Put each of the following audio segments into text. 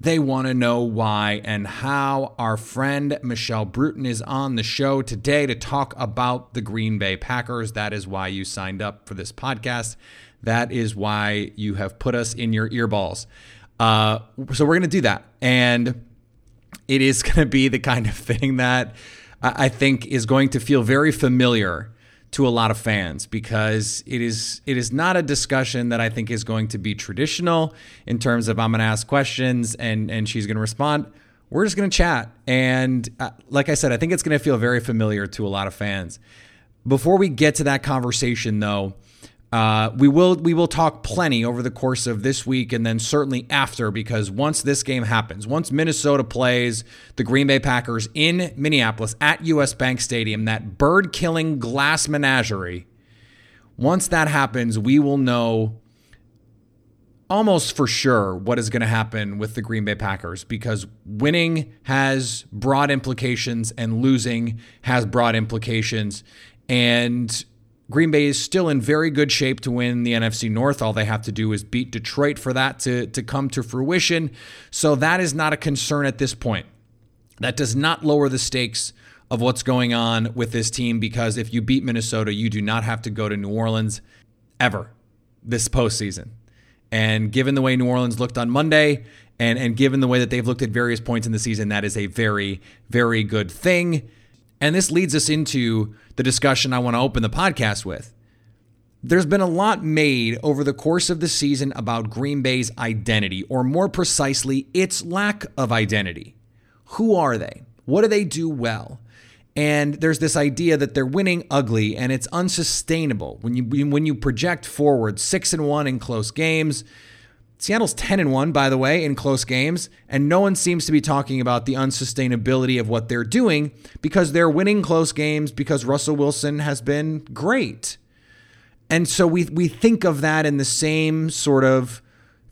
they want to know why and how. Our friend Michelle Bruton is on the show today to talk about the Green Bay Packers. That is why you signed up for this podcast. That is why you have put us in your earballs. Uh, so we're going to do that. And it is going to be the kind of thing that I think is going to feel very familiar to a lot of fans because it is it is not a discussion that I think is going to be traditional in terms of I'm going to ask questions and and she's going to respond. We're just going to chat and uh, like I said, I think it's going to feel very familiar to a lot of fans. Before we get to that conversation though, uh, we will we will talk plenty over the course of this week and then certainly after because once this game happens, once Minnesota plays the Green Bay Packers in Minneapolis at US Bank Stadium, that bird killing glass menagerie, once that happens, we will know almost for sure what is going to happen with the Green Bay Packers because winning has broad implications and losing has broad implications. And Green Bay is still in very good shape to win the NFC North. All they have to do is beat Detroit for that to, to come to fruition. So that is not a concern at this point. That does not lower the stakes of what's going on with this team because if you beat Minnesota, you do not have to go to New Orleans ever this postseason. And given the way New Orleans looked on Monday, and, and given the way that they've looked at various points in the season, that is a very, very good thing. And this leads us into the discussion I want to open the podcast with. There's been a lot made over the course of the season about Green Bay's identity, or more precisely, its lack of identity. Who are they? What do they do well? And there's this idea that they're winning ugly and it's unsustainable. When you when you project forward 6 and 1 in close games, Seattle's 10 and 1 by the way in close games and no one seems to be talking about the unsustainability of what they're doing because they're winning close games because Russell Wilson has been great. And so we we think of that in the same sort of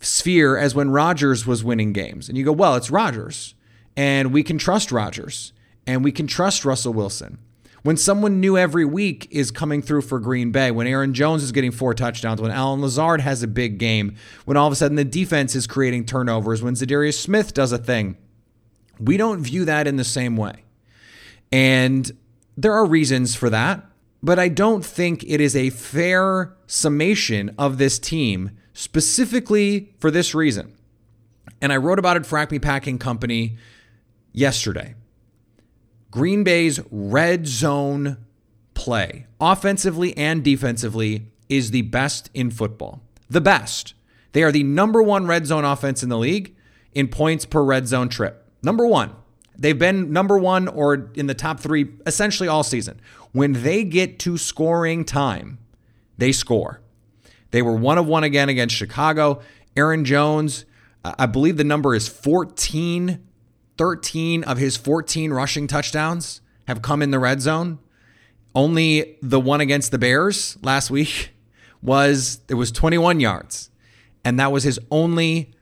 sphere as when Rodgers was winning games. And you go, "Well, it's Rodgers and we can trust Rodgers and we can trust Russell Wilson." When someone new every week is coming through for Green Bay, when Aaron Jones is getting four touchdowns, when Allen Lazard has a big game, when all of a sudden the defense is creating turnovers, when Za'Darius Smith does a thing, we don't view that in the same way. And there are reasons for that, but I don't think it is a fair summation of this team specifically for this reason. And I wrote about it for Acme Packing Company yesterday. Green Bay's red zone play, offensively and defensively, is the best in football. The best. They are the number one red zone offense in the league in points per red zone trip. Number one. They've been number one or in the top three essentially all season. When they get to scoring time, they score. They were one of one again against Chicago. Aaron Jones, I believe the number is 14 13 of his 14 rushing touchdowns have come in the red zone. Only the one against the Bears last week was it was 21 yards. And that was his only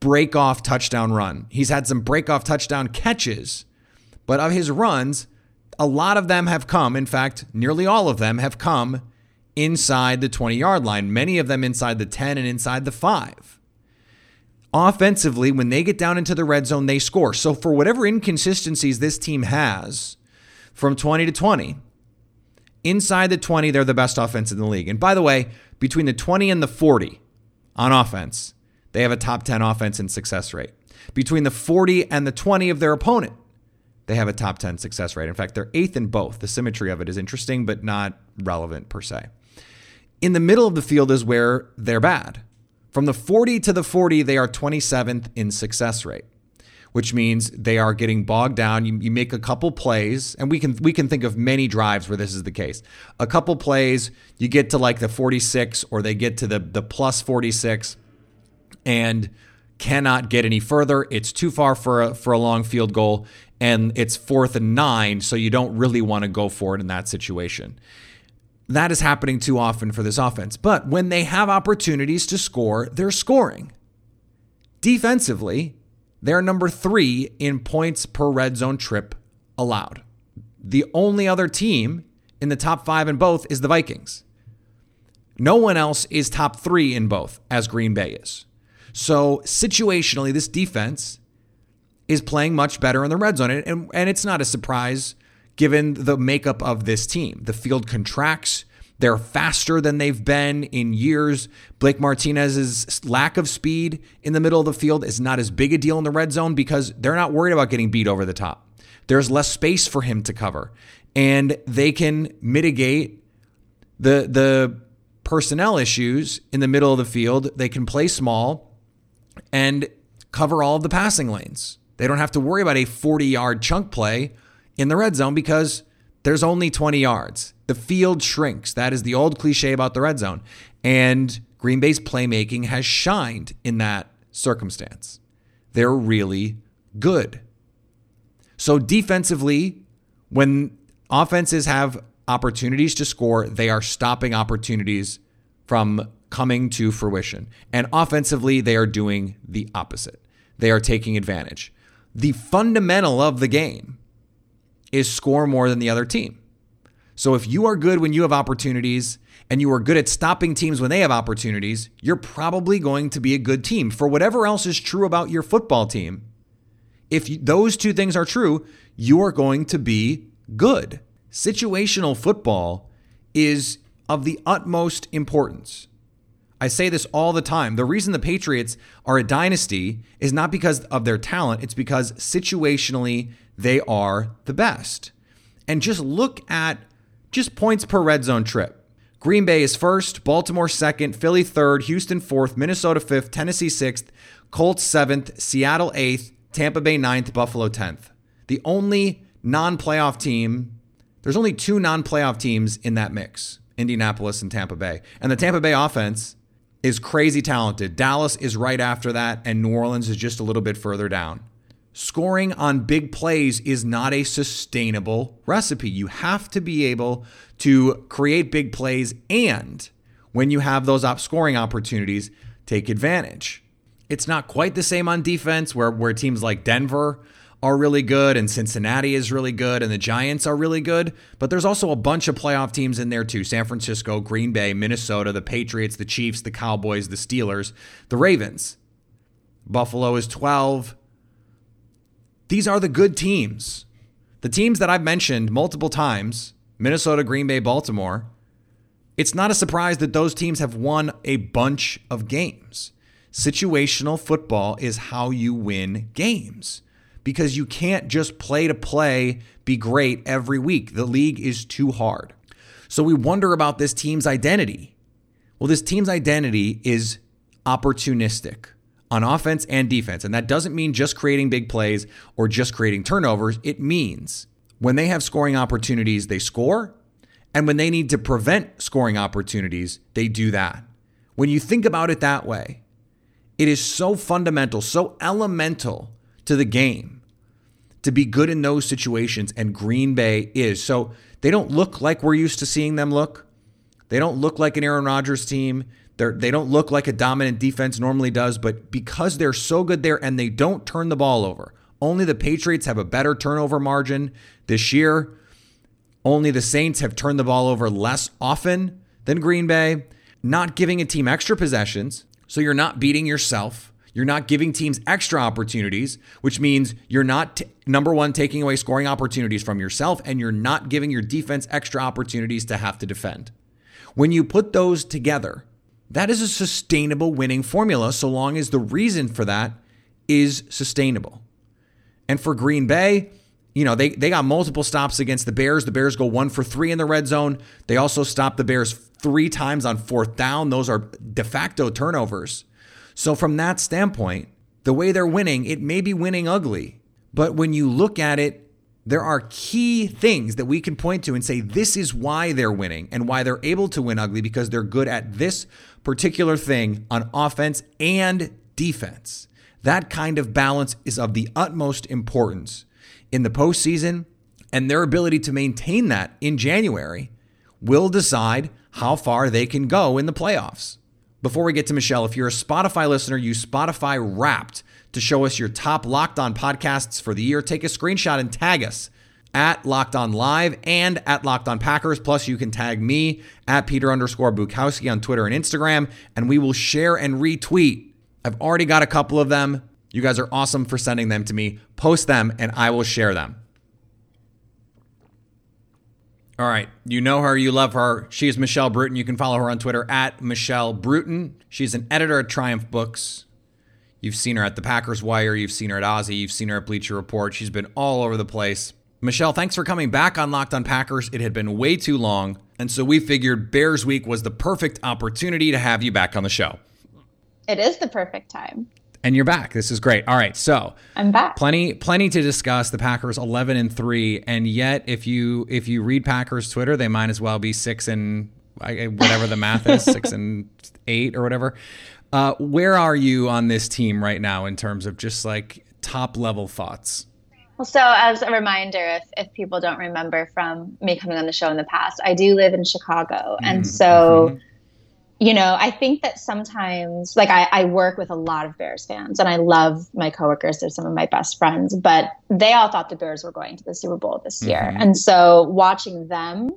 break off touchdown run. He's had some break off touchdown catches, but of his runs, a lot of them have come. In fact, nearly all of them have come inside the 20 yard line, many of them inside the 10 and inside the 5 offensively, when they get down into the red zone, they score. So, for whatever inconsistencies this team has from 20 to 20, inside the 20, they're the best offense in the league. And by the way, between the 20 and the 40 on offense, they have a top 10 offense and success rate. Between the 40 and the 20 of their opponent, they have a top 10 success rate. In fact, they're eighth in both. The symmetry of it is interesting, but not relevant per se. In the middle of the field is where they're bad. From the 40 to the 40, they are 27th in success rate, which means they are getting bogged down. You, you, make a couple plays, and we can we can think of many drives where this is the case. A couple plays, you get to like the 46, or they get to the the plus 46, and cannot get any further. It's too far for a, for a long field goal, and it's fourth and nine, so you don't really want to go for it in that situation. That is happening too often for this offense. But when they have opportunities to score, they're scoring. Defensively, they're number three in points per red zone trip allowed. The only other team in the top five in both is the Vikings. No one else is top three in both, as Green Bay is. So, situationally, this defense is playing much better in the red zone. And, and it's not a surprise given the makeup of this team. The field contracts. They're faster than they've been in years. Blake Martinez's lack of speed in the middle of the field is not as big a deal in the red zone because they're not worried about getting beat over the top. There's less space for him to cover. And they can mitigate the the personnel issues in the middle of the field. They can play small and cover all of the passing lanes. They don't have to worry about a 40 yard chunk play in the red zone because there's only 20 yards. The field shrinks. That is the old cliche about the red zone. And Green Bay's playmaking has shined in that circumstance. They're really good. So, defensively, when offenses have opportunities to score, they are stopping opportunities from coming to fruition. And offensively, they are doing the opposite. They are taking advantage. The fundamental of the game is score more than the other team. So if you are good when you have opportunities and you are good at stopping teams when they have opportunities, you're probably going to be a good team. For whatever else is true about your football team, if those two things are true, you are going to be good. Situational football is of the utmost importance. I say this all the time. The reason the Patriots are a dynasty is not because of their talent, it's because situationally they are the best. And just look at just points per red zone trip. Green Bay is first, Baltimore second, Philly third, Houston fourth, Minnesota fifth, Tennessee sixth, Colts seventh, Seattle eighth, Tampa Bay ninth, Buffalo 10th. The only non playoff team, there's only two non playoff teams in that mix Indianapolis and Tampa Bay. And the Tampa Bay offense is crazy talented. Dallas is right after that, and New Orleans is just a little bit further down. Scoring on big plays is not a sustainable recipe. You have to be able to create big plays and when you have those op- scoring opportunities, take advantage. It's not quite the same on defense where, where teams like Denver are really good and Cincinnati is really good and the Giants are really good, but there's also a bunch of playoff teams in there too. San Francisco, Green Bay, Minnesota, the Patriots, the Chiefs, the Cowboys, the Steelers, the Ravens. Buffalo is 12, these are the good teams. The teams that I've mentioned multiple times Minnesota, Green Bay, Baltimore. It's not a surprise that those teams have won a bunch of games. Situational football is how you win games because you can't just play to play, be great every week. The league is too hard. So we wonder about this team's identity. Well, this team's identity is opportunistic on offense and defense. And that doesn't mean just creating big plays or just creating turnovers. It means when they have scoring opportunities, they score. And when they need to prevent scoring opportunities, they do that. When you think about it that way, it is so fundamental, so elemental to the game to be good in those situations. And Green Bay is. So they don't look like we're used to seeing them look. They don't look like an Aaron Rodgers team. They're, they don't look like a dominant defense normally does, but because they're so good there and they don't turn the ball over, only the Patriots have a better turnover margin this year. Only the Saints have turned the ball over less often than Green Bay, not giving a team extra possessions. So you're not beating yourself. You're not giving teams extra opportunities, which means you're not, t- number one, taking away scoring opportunities from yourself, and you're not giving your defense extra opportunities to have to defend. When you put those together, That is a sustainable winning formula so long as the reason for that is sustainable. And for Green Bay, you know, they, they got multiple stops against the Bears. The Bears go one for three in the red zone. They also stopped the Bears three times on fourth down. Those are de facto turnovers. So, from that standpoint, the way they're winning, it may be winning ugly. But when you look at it, there are key things that we can point to and say this is why they're winning and why they're able to win ugly because they're good at this particular thing on offense and defense. That kind of balance is of the utmost importance in the postseason, and their ability to maintain that in January will decide how far they can go in the playoffs. Before we get to Michelle, if you're a Spotify listener, use Spotify Wrapped to show us your top Locked On podcasts for the year. Take a screenshot and tag us at Locked On Live and at Locked On Packers. Plus, you can tag me at Peter underscore Bukowski on Twitter and Instagram, and we will share and retweet. I've already got a couple of them. You guys are awesome for sending them to me. Post them and I will share them. All right. You know her, you love her. She is Michelle Bruton. You can follow her on Twitter at Michelle Bruton. She's an editor at Triumph Books. You've seen her at the Packers Wire, you've seen her at OZY, you've seen her at Bleacher Report. She's been all over the place. Michelle, thanks for coming back on Locked on Packers. It had been way too long, and so we figured Bears Week was the perfect opportunity to have you back on the show. It is the perfect time and you're back. This is great. All right, so I'm back. Plenty, plenty to discuss. The Packers 11 and three, and yet if you if you read Packers Twitter, they might as well be six and whatever the math is, six and eight or whatever. Uh, where are you on this team right now in terms of just like top level thoughts? Well, so as a reminder, if, if people don't remember from me coming on the show in the past, I do live in Chicago, and mm-hmm. so. Mm-hmm you know, I think that sometimes, like, I, I, work with a lot of Bears fans and I love my coworkers. They're some of my best friends, but they all thought the Bears were going to the Super Bowl this year. Mm-hmm. And so watching them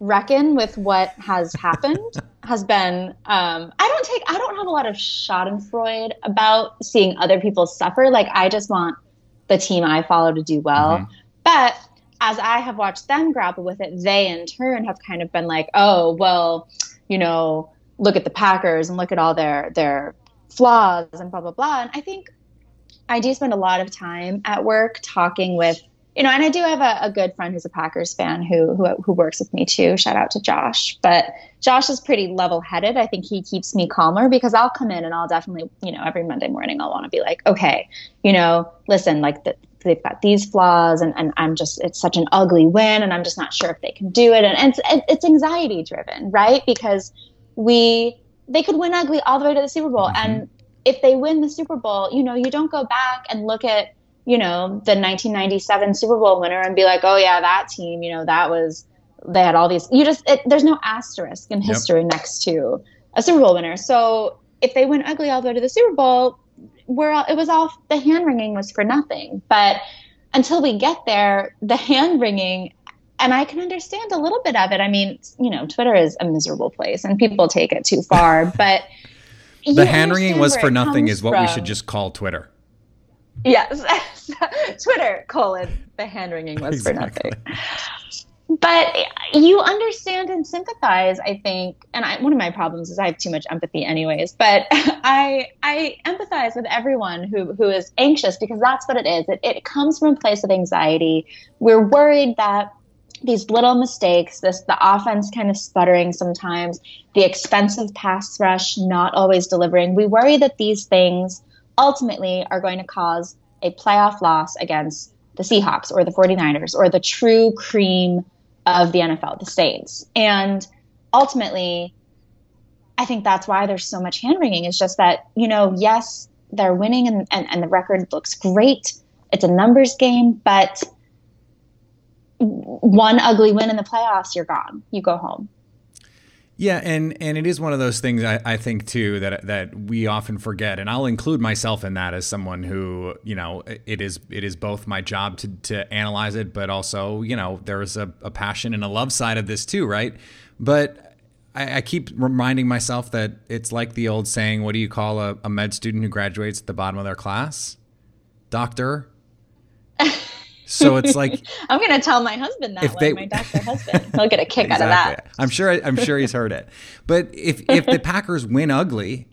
reckon with what has happened has been, um, I don't take, I don't have a lot of schadenfreude about seeing other people suffer. Like, I just want the team I follow to do well. Mm-hmm. But as I have watched them grapple with it, they in turn have kind of been like, oh, well, you know, look at the Packers and look at all their their flaws and blah blah blah. And I think I do spend a lot of time at work talking with you know, and I do have a, a good friend who's a Packers fan who, who who works with me too. Shout out to Josh. But Josh is pretty level headed. I think he keeps me calmer because I'll come in and I'll definitely, you know, every Monday morning I'll want to be like, okay, you know, listen, like the, they've got these flaws and, and I'm just it's such an ugly win and I'm just not sure if they can do it and, and it's, it's anxiety driven right because we they could win ugly all the way to the Super Bowl. Mm-hmm. And if they win the Super Bowl, you know, you don't go back and look at, you know, the 1997 Super Bowl winner and be like, oh yeah, that team, you know, that was they had all these. You just it, there's no asterisk in history yep. next to a Super Bowl winner. So if they win ugly all the way to the Super Bowl, we're all, it was all the hand wringing was for nothing. But until we get there, the hand wringing and I can understand a little bit of it. I mean, you know, Twitter is a miserable place and people take it too far, but the hand wringing was for nothing is what from. we should just call Twitter. Yes. Twitter colon the hand wringing was exactly. for nothing. But you understand and sympathize, I think, and I, one of my problems is I have too much empathy, anyways. But I I empathize with everyone who who is anxious because that's what it is. It it comes from a place of anxiety. We're worried that these little mistakes, this the offense kind of sputtering sometimes, the expensive pass rush not always delivering. We worry that these things ultimately are going to cause a playoff loss against the Seahawks or the 49ers or the true cream of the NFL, the Saints. And ultimately, I think that's why there's so much hand wringing. It's just that, you know, yes, they're winning and, and, and the record looks great. It's a numbers game, but one ugly win in the playoffs, you're gone. You go home. Yeah, and and it is one of those things I, I think too that that we often forget, and I'll include myself in that as someone who you know it is it is both my job to to analyze it, but also you know there's a, a passion and a love side of this too, right? But I, I, keep reminding myself that it's like the old saying, "What do you call a, a med student who graduates at the bottom of their class?" Doctor. So it's like I'm going to tell my husband that If they- my doctor husband. He'll get a kick out of that. I'm sure. I'm sure he's heard it. But if if the Packers win ugly,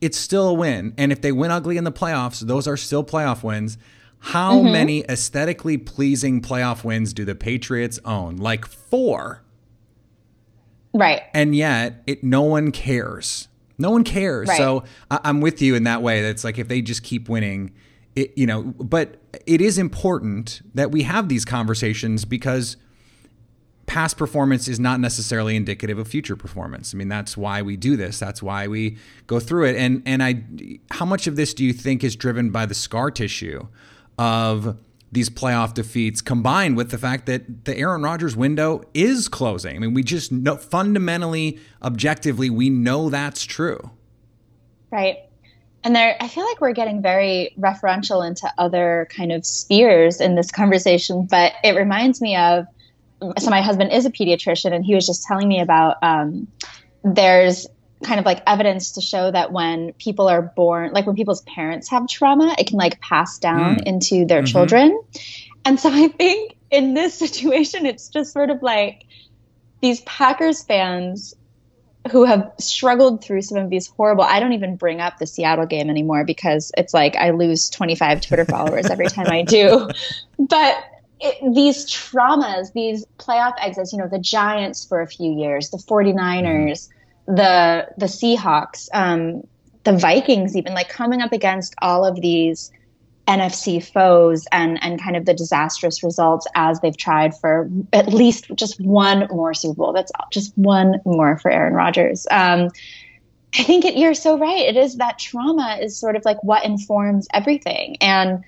it's still a win. And if they win ugly in the playoffs, those are still playoff wins. How Mm-hmm. many aesthetically pleasing playoff wins do the Patriots own? Like four. Right. and yet it no one cares. No one cares. Right. So I, I'm with you in that way. That's like if they just keep winning, it you know. But it is important that we have these conversations because past performance is not necessarily indicative of future performance. I mean, that's why we do this. That's why we go through it. And and I, how much of this do you think is driven by the scar tissue of these playoff defeats combined with the fact that the Aaron Rodgers window is closing? I mean, we just know fundamentally, objectively, we know that's true. Right. And there, I feel like we're getting very referential into other kind of spheres in this conversation, but it reminds me of so my husband is a pediatrician, and he was just telling me about um, there's kind of like evidence to show that when people are born, like when people's parents have trauma, it can like pass down into their children. And so I think in this situation, it's just sort of like these Packers fans who have struggled through some of these horrible I don't even bring up the Seattle game anymore because it's like I lose 25 Twitter followers every time I do. But it, these traumas, these playoff exits, you know, the Giants for a few years, the 49ers, the the Seahawks, um, the Vikings even like coming up against all of these NFC foes and and kind of the disastrous results as they've tried for at least just one more Super Bowl. That's just one more for Aaron Rodgers. Um, I think it, you're so right. It is that trauma is sort of like what informs everything. And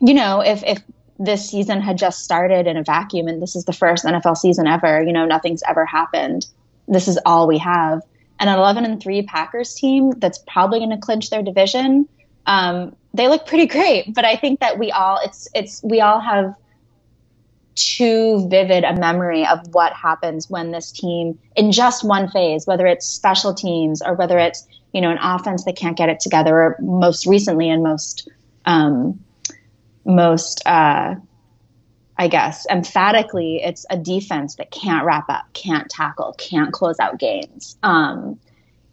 you know, if if this season had just started in a vacuum and this is the first NFL season ever, you know, nothing's ever happened. This is all we have. And an 11 and 3 Packers team that's probably going to clinch their division. Um, they look pretty great, but I think that we all it's it's we all have too vivid a memory of what happens when this team in just one phase, whether it's special teams or whether it's you know an offense that can't get it together, or most recently and most um, most uh, I guess emphatically, it's a defense that can't wrap up, can't tackle, can't close out games. Um,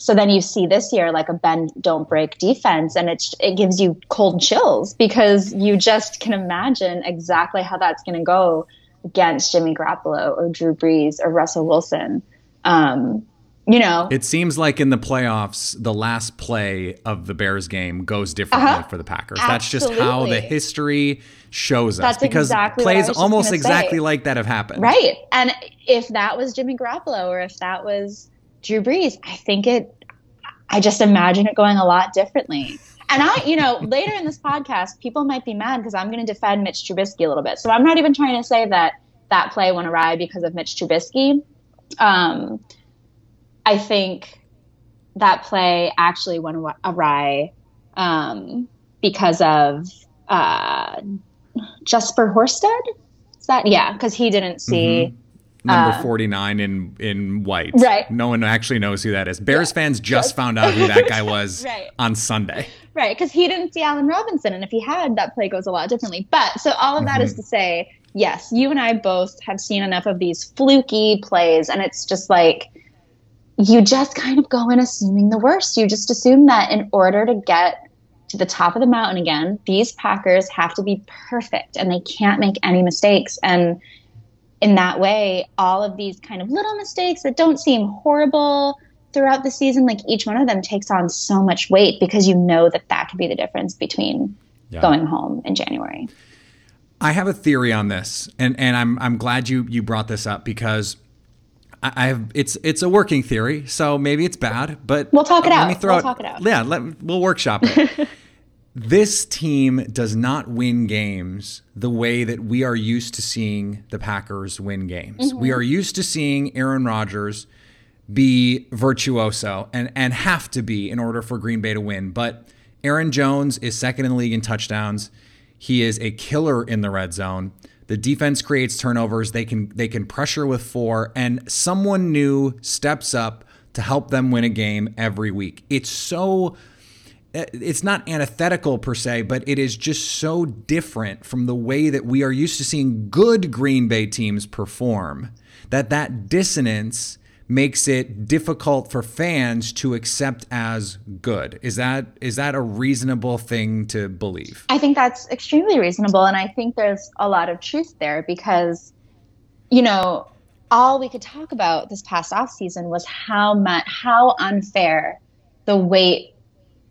so then you see this year like a bend don't break defense, and it it gives you cold chills because you just can imagine exactly how that's going to go against Jimmy Garoppolo or Drew Brees or Russell Wilson. Um, you know, It seems like in the playoffs, the last play of the Bears game goes differently Uh-huh. for the Packers. That's just how the history shows us That's because exactly plays almost exactly say. like that have happened. Right. And if that was Jimmy Garoppolo or if that was Drew Brees, I think it, I just imagine it going a lot differently. And I, you know, later in this podcast, people might be mad because I'm going to defend Mitch Trubisky a little bit. So I'm not even trying to say that that play went awry because of Mitch Trubisky. Um, I think that play actually went awry um, because of uh, Jesper Horsted. Is that yeah? Because he didn't see. Number 49 in in white. Uh, Right. No one actually knows who that is. Bears fans just found out who that guy was Right. on Sunday. Right, because he didn't see Allen Robinson, and if he had, that play goes a lot differently. But so all of that is to say, yes, you and I both have seen enough of these fluky plays, and it's just like you just kind of go in assuming the worst. You just assume that in order to get to the top of the mountain again, these Packers have to be perfect, and they can't make any mistakes. And in that way, all of these kind of little mistakes that don't seem horrible throughout the season, like each one of them takes on so much weight because you know that that could be the difference between Yeah. going home in January. I have a theory on this, and and I'm I'm glad you you brought this up because I have it's it's a working theory, so maybe it's bad, but We'll talk it let out. Me throw We'll it, talk it out. Yeah, let, we'll workshop it. this team does not win games the way that we are used to seeing the Packers win games. Mm-hmm. We are used to seeing Aaron Rodgers be virtuoso and and have to be in order for Green Bay to win. But Aaron Jones is second in the league in touchdowns. He is a killer in the red zone. The defense creates turnovers. They can they can pressure with four, and someone new steps up to help them win a game every week. It's so Uh, it's not antithetical per se, but it is just so different from the way that we are used to seeing good Green Bay teams perform that that dissonance makes it difficult for fans to accept as good. Is that is that a reasonable thing to believe? I think that's extremely reasonable and I think there's a lot of truth there because you know, all we could talk about this past off season was how much how unfair the weight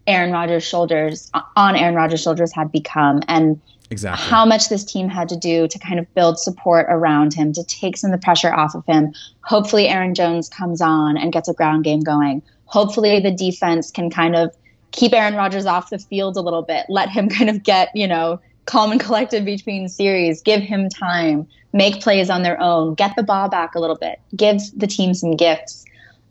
Aaron Rodgers' shoulders on Aaron Rodgers' shoulders had become and Exactly. how much this team had to do to kind of build support around him to take some of the pressure off of him. Hopefully Aaron Jones comes on and gets a ground game going. Hopefully the defense can kind of keep Aaron Rodgers off the field a little bit, let him kind of get, you know, calm and collected between series, give him time, make plays on their own, get the ball back a little bit, give the team some gifts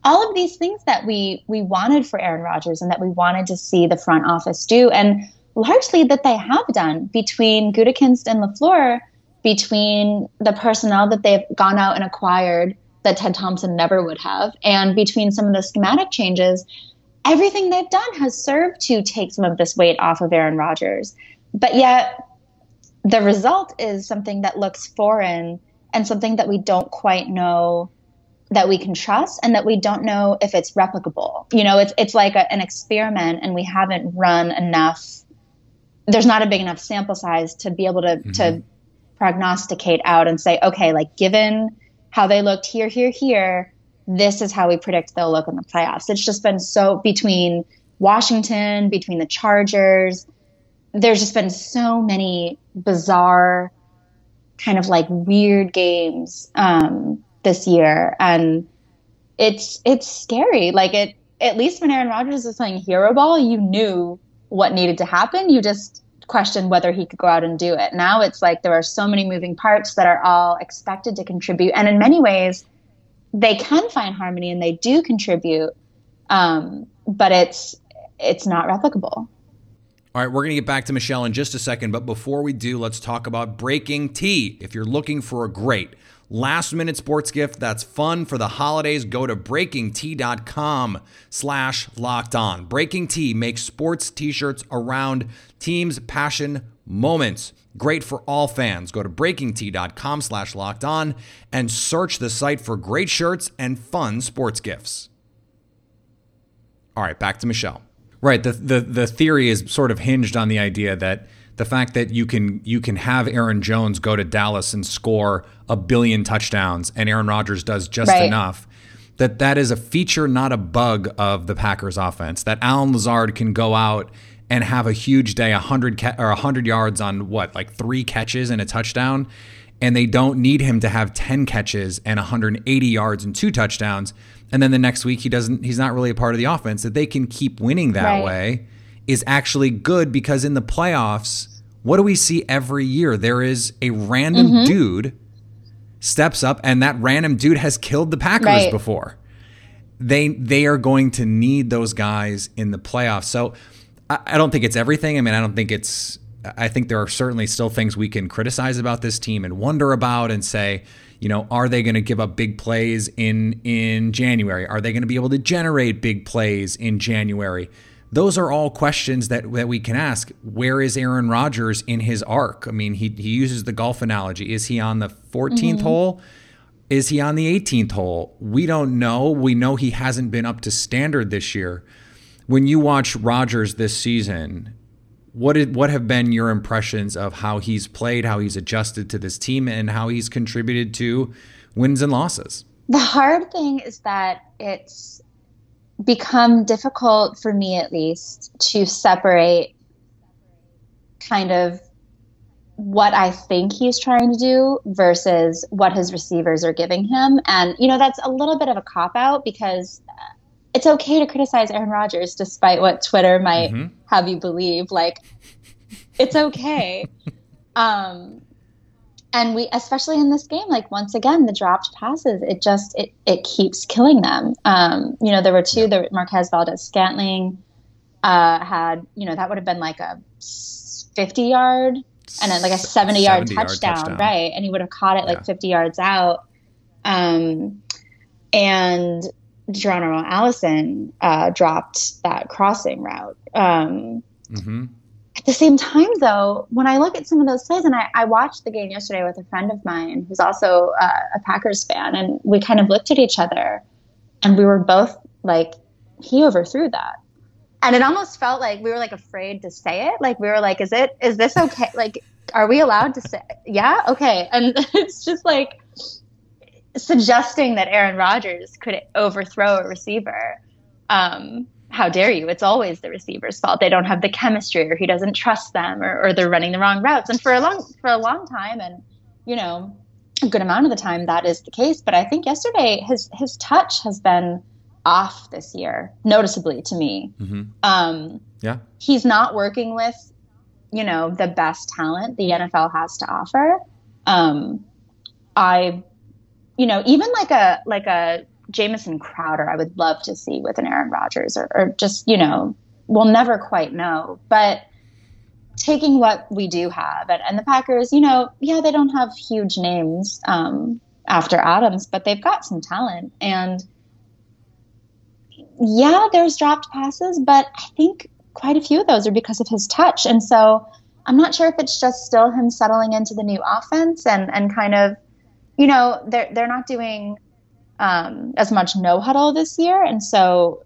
all of these things that we we wanted for Aaron Rodgers and that we wanted to see the front office do, and largely that they have done between Gutekunst and LaFleur, between the personnel that they've gone out and acquired that Ted Thompson never would have, and between some of the schematic changes, everything they've done has served to take some of this weight off of Aaron Rodgers. But yet, the result is something that looks foreign and something that we don't quite know that we can trust and that we don't know if it's replicable. You know, it's it's like a, an experiment and we haven't run enough there's not a big enough sample size to be able to mm-hmm. to prognosticate out and say, okay, like given how they looked here, here, here, this is how we predict they'll look in the playoffs. It's just been so between Washington, between the Chargers, there's just been so many bizarre kind of like weird games um, this year, and it's it's scary. Like it, at least when Aaron Rodgers was playing hero ball, you knew what needed to happen. You just questioned whether he could go out and do it. Now it's like there are so many moving parts that are all expected to contribute, and in many ways, they can find harmony and they do contribute. Um, but it's it's not replicable. All right, we're going to get back to Michelle in just a second, but before we do, let's talk about BreakingT. If you're looking for a great last minute sports gift that's fun for the holidays. Go to breakingt.com slash locked on. BreakingT makes sports t-shirts around teams passion moments. Great for all fans. Go to breakingt.com slash locked on and search the site for great shirts and fun sports gifts. All right back to michelle. Right the, the, the theory is sort of hinged on the idea that the fact that you can you can have Aaron Jones go to Dallas and score a billion touchdowns and Aaron Rodgers does just right. enough that that is a feature not a bug of the Packers offense that Allen Lazard can go out and have a huge day 100 ca- or 100 yards on what like 3 catches and a touchdown and they don't need him to have 10 catches and 180 yards and two touchdowns and then the next week he doesn't he's not really a part of the offense that they can keep winning that right. way is actually good because in the playoffs what do we see every year? There is a random mm-hmm. dude steps up, and that random dude has killed the Packers right. before. They they are going to need those guys in the playoffs. So I, I don't think it's everything. I mean, I don't think it's. I think there are certainly still things we can criticize about this team and wonder about and say, you know, are they going to give up big plays in in January? Are they going to be able to generate big plays in January? Those are all questions that, that we can ask. Where is Aaron Rodgers in his arc? I mean, he, he uses the golf analogy. Is he on the 14th mm-hmm. hole? Is he on the 18th hole? We don't know. We know he hasn't been up to standard this year. When you watch Rodgers this season, what did, what have been your impressions of how he's played, how he's adjusted to this team, and how he's contributed to wins and losses? The hard thing is that it's become difficult for me at least to separate kind of what I think he's trying to do versus what his receivers are giving him. And, you know, that's a little bit of a cop out because it's okay to criticize Aaron Rodgers despite what Twitter might mm-hmm. have you believe. Like, it's okay. um, and we especially in this game like once again the dropped passes it just it it keeps killing them um you know there were two the marquez valdes scantling uh had you know that would have been like a 50 yard and then like a 70 yard, 70 touchdown, touchdown, right and he would have caught it like yeah. 50 yards out um and Geronimo Allison uh, dropped that crossing route. Um, Mm-hmm. At the same time, though, when I look at some of those plays, and I, I watched the game yesterday with a friend of mine who's also uh, a Packers fan, and we kind of looked at each other, and we were both like, he overthrew that. And it almost felt like we were like afraid to say it. Like we were like, is it, is this okay? Like, are we allowed to say, yeah, okay. And it's just like suggesting that Aaron Rodgers could overthrow a receiver. Um, how dare you? It's always the receiver's fault. They don't have the chemistry, or he doesn't trust them, or, or they're running the wrong routes. And for a long for a long time, and you know, a good amount of the time, that is the case. But I think yesterday his his touch has been off this year, noticeably to me. Mm-hmm. Um, Yeah. he's not working with, you know, the best talent the NFL has to offer. Um, I, you know, even like a like a Jamison Crowder, I would love to see with an Aaron Rodgers, or, or just you know, we'll never quite know. But taking what we do have, and, and the Packers, you know, yeah, they don't have huge names um, after Adams, but they've got some talent, and yeah, there's dropped passes, but I think quite a few of those are because of his touch, and so. I'm not sure if it's just still him settling into the new offense and, and kind of, you know, they're they're not doing um, as much no huddle this year, and so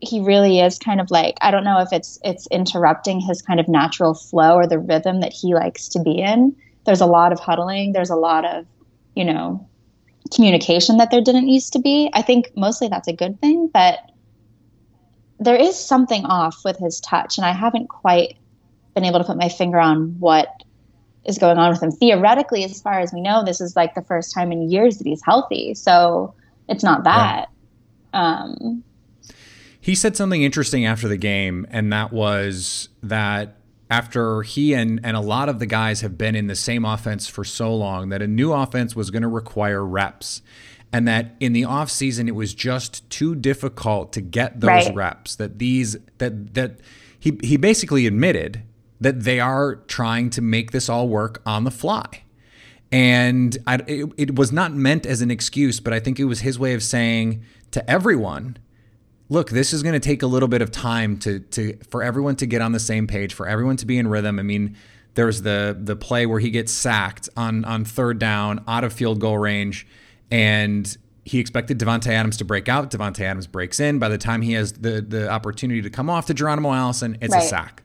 he really is kind of like I don't know if it's it's interrupting his kind of natural flow or the rhythm that he likes to be in. There's a lot of huddling. There's a lot of, you know, communication that there didn't used to be. I think mostly that's a good thing, but there is something off with his touch, and I haven't quite been able to put my finger on what is going on with him. Theoretically, as far as we know, this is like the first time in years that he's healthy. So it's not that. Um, He said something interesting after the game, and that was that after he and, and a lot of the guys have been in the same offense for so long, that a new offense was going to require reps. And that in the offseason, it was just too difficult to get those Right. reps. That these, that, that he, he basically admitted that they are trying to make this all work on the fly. And I, it, it was not meant as an excuse, but I think it was his way of saying to everyone, look, this is going to take a little bit of time to to for everyone to get on the same page, for everyone to be in rhythm. I mean, there's the the play where he gets sacked on on third down, out of field goal range, and he expected Davante Adams to break out. Davante Adams breaks in. By the time he has the the opportunity to come off to Geronimo Allison, it's a sack.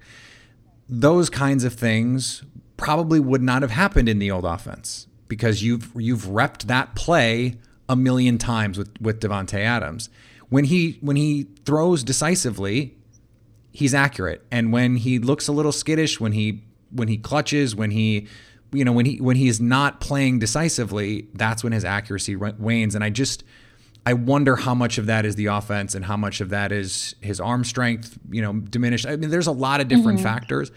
Those kinds of things probably would not have happened in the old offense because you've you've repped that play a million times with with Davante Adams. When he when he throws decisively, he's accurate, and when he looks a little skittish, when he when he clutches, when he you know when he when he is not playing decisively, that's when his accuracy wanes. And I just I wonder how much of that is the offense and how much of that is his arm strength, you know, diminished. I mean, there's a lot of different mm-hmm. factors.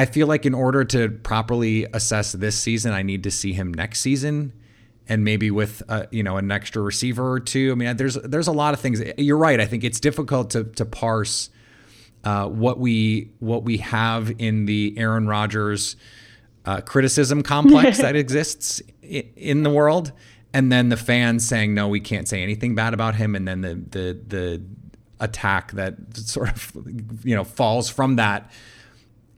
I feel like in order to properly assess this season, I need to see him next season, and maybe with uh, you know an extra receiver or two. I mean, there's there's a lot of things. You're right. I think it's difficult to to parse uh, what we what we have in the Aaron Rodgers uh, criticism complex that exists in the world, and then the fans saying no, we can't say anything bad about him, and then the the the attack that sort of you know falls from that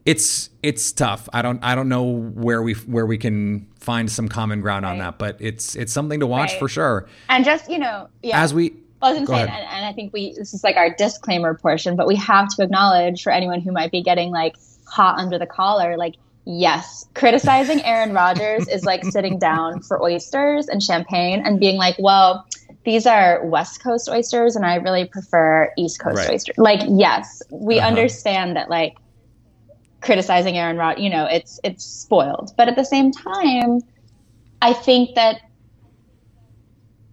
it's it's tough. I don't I don't know where we where we can find some common ground on that, but it's it's something to watch Right. for sure. and just, you know, yeah. As we Well, I was Go going to say, and, and I think we this is like our disclaimer portion, but we have to acknowledge for anyone who might be getting like hot under the collar, like yes, criticizing Aaron Rodgers is like sitting down for oysters and champagne and being like, well, these are West Coast oysters, and I really prefer East Coast Right. oysters. Like, yes, we Uh-huh. understand that like criticizing Aaron Rod, you know, it's it's spoiled, but at the same time, I think that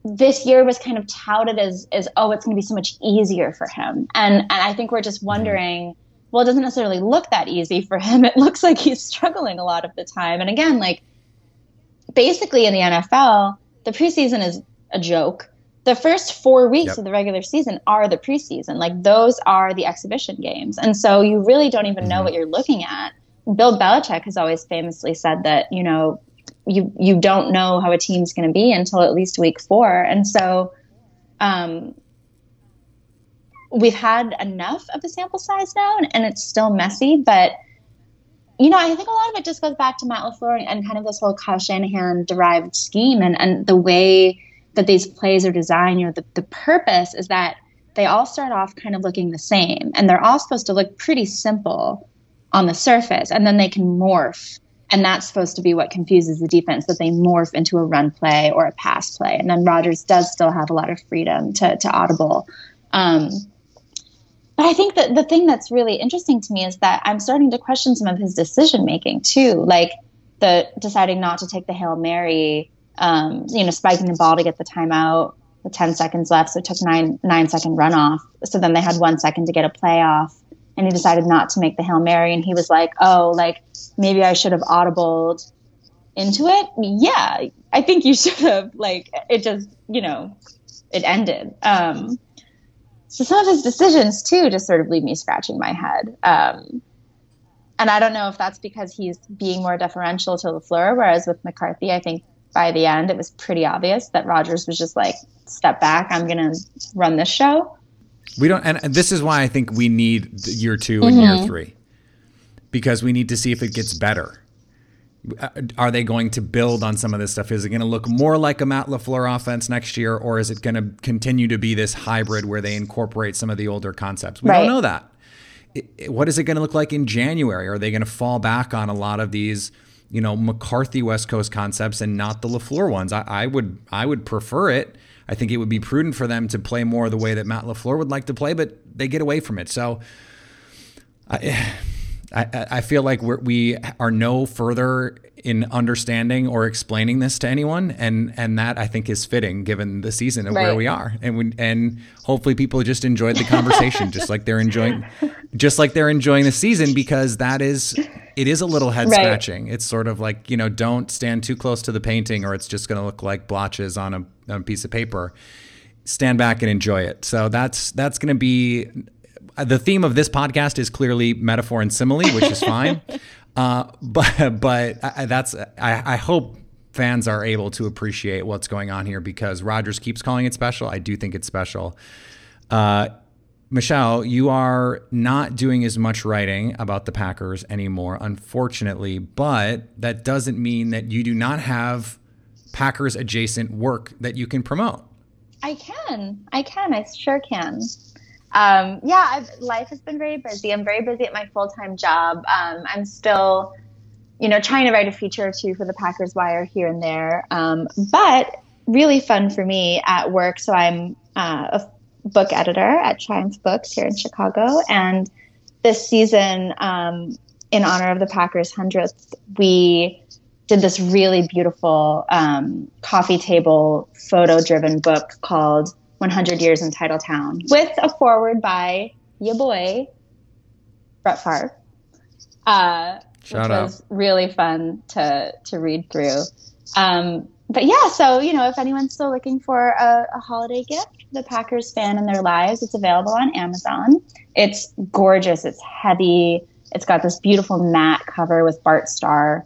this year was kind of touted as as oh it's going to be so much easier for him. And and i think we're just mm-hmm. wondering well it doesn't necessarily look that easy for him. It looks like he's struggling a lot of the time. And again like basically in the nfl the preseason is a joke the first four weeks Yep. of the regular season are the preseason. Like those are the exhibition games. And so you really don't even know what you're looking at. Bill belichick has always famously said that you know you you don't know how a team's going to be until at least week four. And so um, we've had enough of a sample size now, and, and it's still messy, but you know, I think a lot of it just goes back to Matt LaFleur and kind of this whole Kyle Shanahan derived scheme and, and the way that these plays are designed. You know, the, the purpose is that they all start off kind of looking the same and they're all supposed to look pretty simple on the surface and then they can morph. And that's supposed to be what confuses the defense that they morph into a run play or a pass play. And then Rodgers does still have a lot of freedom to, to audible. Um, but I think that the thing that's really interesting to me is that I'm starting to question some of his decision making too, like the deciding not to take the hail mary, um, you know, spiking the ball to get the timeout with 10 seconds left, so it took nine nine second runoff. So then they had one second to get a playoff, and he decided not to make the hail mary, and he was like, "Oh, like maybe I should have audibled into it." Yeah, I think you should have. Like it just, you know, it ended. Um, so some of his decisions too just sort of leave me scratching my head. Um, and I don't know if that's because he's being more deferential to LaFleur, whereas with McCarthy, I think by the end it was pretty obvious that Rodgers was just like, "Step back, I'm going to run this show." We don't, and this is why I think we need year 2 and mm-hmm. year three, because we need to see if it gets better. Uh, are they going to build on some of this stuff? Is it going to look more like a Matt LaFleur offense next year, or is it going to continue to be this hybrid where they incorporate some of the older concepts? We right. don't know that. What is it going to look like in January? Are they going to fall back on a lot of these, you know, McCarthy West Coast concepts and not the LaFleur ones? I, I would, I would prefer it. I think it would be prudent for them to play more the way that Matt LaFleur would like to play, but they get away from it. So. I, I, I feel like we're, we are no further in understanding or explaining this to anyone, and and that I think is fitting given the season and right. where we are, and we, and hopefully people just enjoyed the conversation, just like they're enjoying, just like they're enjoying the season because that is it is a little head scratching. Right. It's sort of like you know don't stand too close to the painting, or it's just going to look like blotches on a, on a piece of paper. Stand back and enjoy it. So that's that's going to be the theme of this podcast is clearly metaphor and simile, which is fine. uh, but but I, that's I, I hope fans are able to appreciate what's going on here because Rodgers keeps calling it special. I do think it's special. Uh, Michelle, you are not doing as much writing about the Packers anymore, unfortunately, but that doesn't mean that you do not have Packers adjacent work that you can promote. I can. I can. I sure can um, yeah, I've, life has been very busy. I'm very busy at my full time job. Um, I'm still, you know, trying to write a feature or two for the Packers Wire here and there. Um, but really fun for me at work. So I'm uh, a book editor at Triumph Books here in Chicago. And this season, um, in honor of the Packers 100th, we did this really beautiful um, coffee table photo driven book called 100 Years in Titletown with a foreword by your boy, Brett Favre. Uh, which out. was really fun to, to read through. Um, but yeah, so, you know, if anyone's still looking for a, a holiday gift, the Packers fan in their lives, it's available on Amazon. It's gorgeous. It's heavy. It's got this beautiful matte cover with Bart Starr.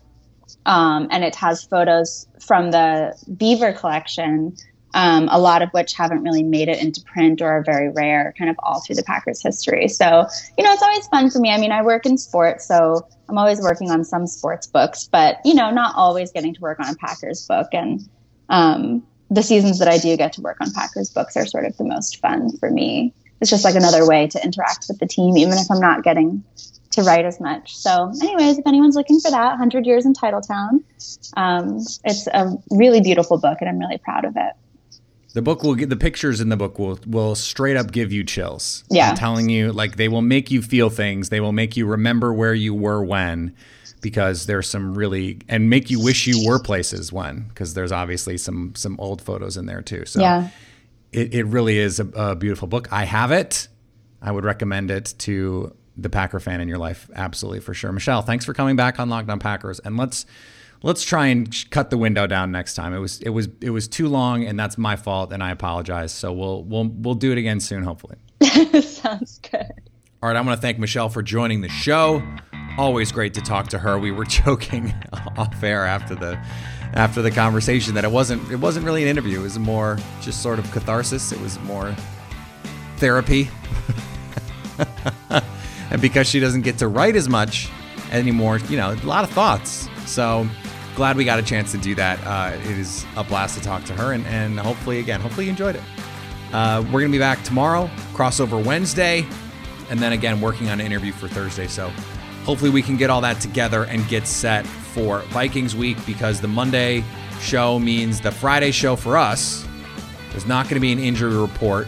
Um, and it has photos from the Biever collection um, a lot of which haven't really made it into print or are very rare, kind of all through the Packers history. So, you know, it's always fun for me. I mean, I work in sports, so I'm always working on some sports books, but, you know, not always getting to work on a Packers book. And um, the seasons that I do get to work on Packers books are sort of the most fun for me. It's just like another way to interact with the team, even if I'm not getting to write as much. So, anyways, if anyone's looking for that, 100 Years in Titletown, um, it's a really beautiful book, and I'm really proud of it. The book will get the pictures in the book will will straight up give you chills. Yeah, I'm telling you, like they will make you feel things. They will make you remember where you were when, because there's some really and make you wish you were places when, because there's obviously some some old photos in there too. So yeah, it, it really is a, a beautiful book. I have it. I would recommend it to the Packer fan in your life, absolutely for sure. Michelle, thanks for coming back on Locked On Packers, and let's let's try and cut the window down next time. It was it was it was too long, and that's my fault, and I apologize. So we'll we'll we'll do it again soon, hopefully. Sounds good. All right, I want to thank Michelle for joining the show. Always great to talk to her. We were joking off air after the after the conversation that it wasn't it wasn't really an interview. It was more just sort of catharsis. It was more therapy. and because she doesn't get to write as much anymore, you know, a lot of thoughts. So glad we got a chance to do that. Uh, it is a blast to talk to her, and, and hopefully, again, hopefully you enjoyed it. Uh, we're going to be back tomorrow, crossover Wednesday, and then again, working on an interview for Thursday. So hopefully we can get all that together and get set for Vikings week because the Monday show means the Friday show for us. There's not going to be an injury report,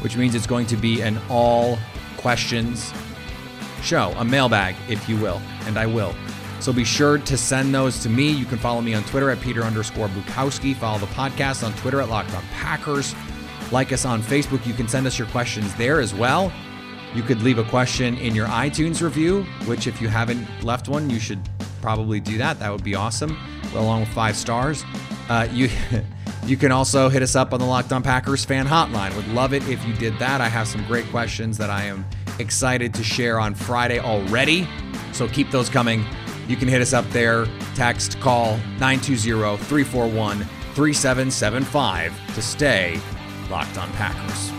which means it's going to be an all questions show, a mailbag, if you will, and I will. So be sure to send those to me. You can follow me on Twitter at Peter underscore Bukowski. Follow the podcast on Twitter at Locked On Packers. Like us on Facebook. You can send us your questions there as well. You could leave a question in your iTunes review, which if you haven't left one, you should probably do that. That would be awesome, along with five stars. Uh, you you can also hit us up on the Locked On Packers fan hotline. Would love it if you did that. I have some great questions that I am excited to share on Friday already. So keep those coming. You can hit us up there, text, call 920 341 3775 to stay locked on Packers.